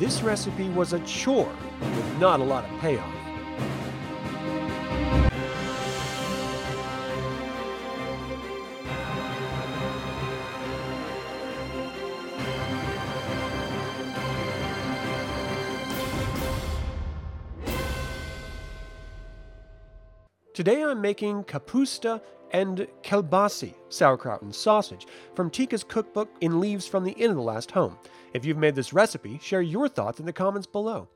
this recipe was a chore with not a lot of payoff. Today I'm making kapusta and kelbassi, sauerkraut and sausage, from Tika's cookbook in Leaves from the Inn of the Last Home. If you've made this recipe, share your thoughts in the comments below.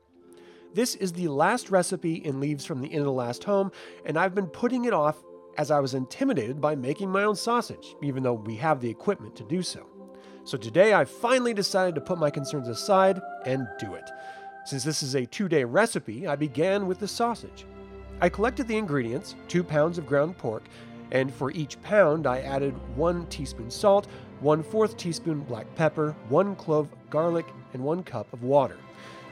This is the last recipe in Leaves from the Inn of the Last Home, and I've been putting it off as I was intimidated by making my own sausage, even though we have the equipment to do so. So today I finally decided to put my concerns aside and do it. Since this is a two day recipe, I began with the sausage. I collected the ingredients two pounds of ground pork, and for each pound, I added one teaspoon salt, one fourth teaspoon black pepper, one clove garlic, and one cup of water.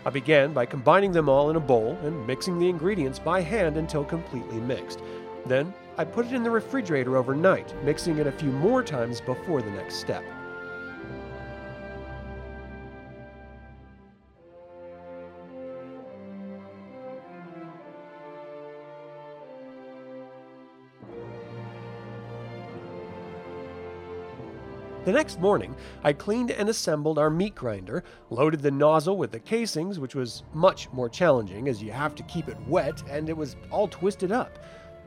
I began by combining them all in a bowl and mixing the ingredients by hand until completely mixed. Then, I put it in the refrigerator overnight, mixing it a few more times before the next step. The next morning, I cleaned and assembled our meat grinder, loaded the nozzle with the casings, which was much more challenging as you have to keep it wet and it was all twisted up.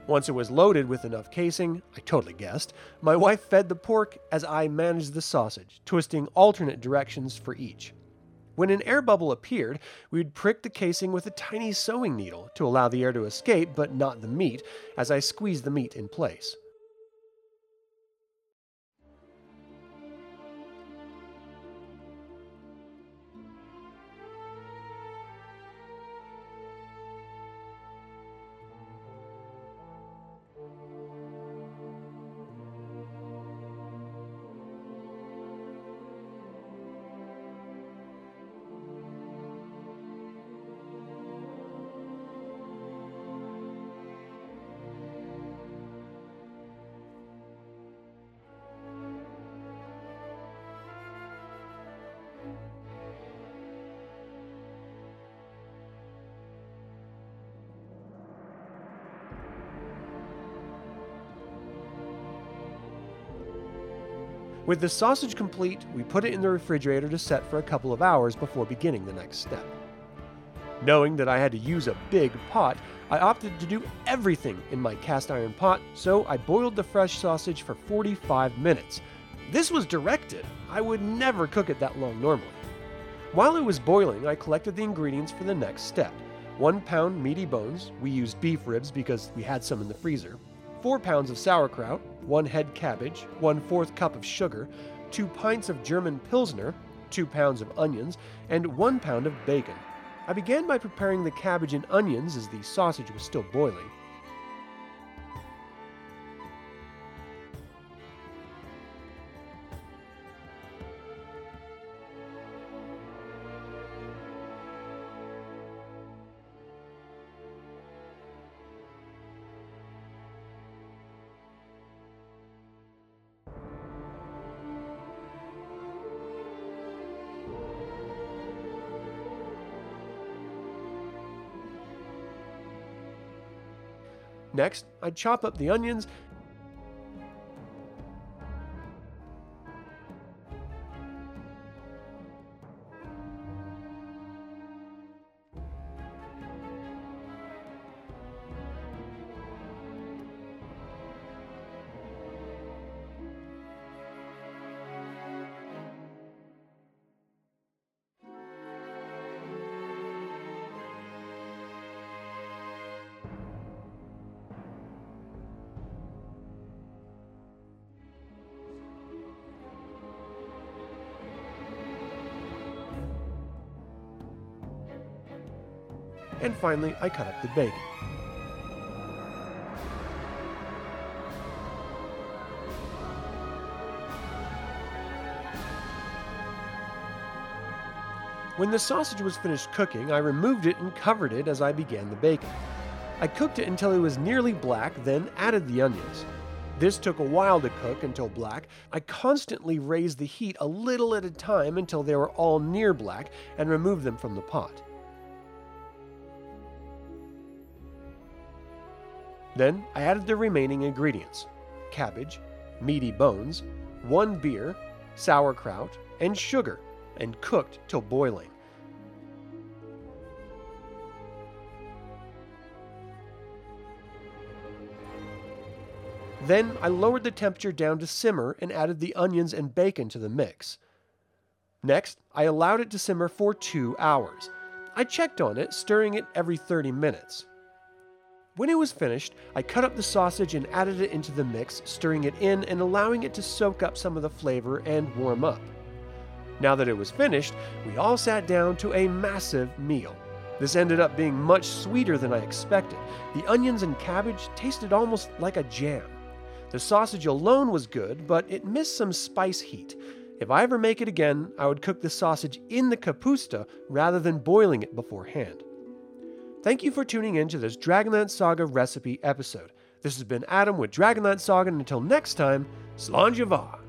Once it was loaded with enough casing, I totally guessed, my wife fed the pork as I managed the sausage, twisting alternate directions for each. When an air bubble appeared, we would prick the casing with a tiny sewing needle to allow the air to escape but not the meat as I squeezed the meat in place. With the sausage complete, we put it in the refrigerator to set for a couple of hours before beginning the next step. Knowing that I had to use a big pot, I opted to do everything in my cast iron pot, so I boiled the fresh sausage for 45 minutes. This was directed. I would never cook it that long normally. While it was boiling, I collected the ingredients for the next step. One pound meaty bones, we used beef ribs because we had some in the freezer, 4 pounds of sauerkraut, 1 head cabbage, one fourth cup of sugar, 2 pints of German Pilsner, 2 pounds of onions, and 1 pound of bacon. I began by preparing the cabbage and onions as the sausage was still boiling. Next, I'd chop up the onions and finally I cut up the bacon. When the sausage was finished cooking, I removed it and covered it as I began the bacon. I cooked it until it was nearly black, then added the onions. This took a while to cook until black. I constantly raised the heat a little at a time until they were all near black and removed them from the pot. Then I added the remaining ingredients cabbage, meaty bones, one beer, sauerkraut, and sugar, and cooked till boiling. Then I lowered the temperature down to simmer and added the onions and bacon to the mix. Next, I allowed it to simmer for two hours. I checked on it, stirring it every 30 minutes. When it was finished, I cut up the sausage and added it into the mix, stirring it in and allowing it to soak up some of the flavor and warm up. Now that it was finished, we all sat down to a massive meal. This ended up being much sweeter than I expected. The onions and cabbage tasted almost like a jam. The sausage alone was good, but it missed some spice heat. If I ever make it again, I would cook the sausage in the kapusta rather than boiling it beforehand. Thank you for tuning in to this Dragonlance Saga recipe episode. This has been Adam with Dragonlance Saga, and until next time, mhath!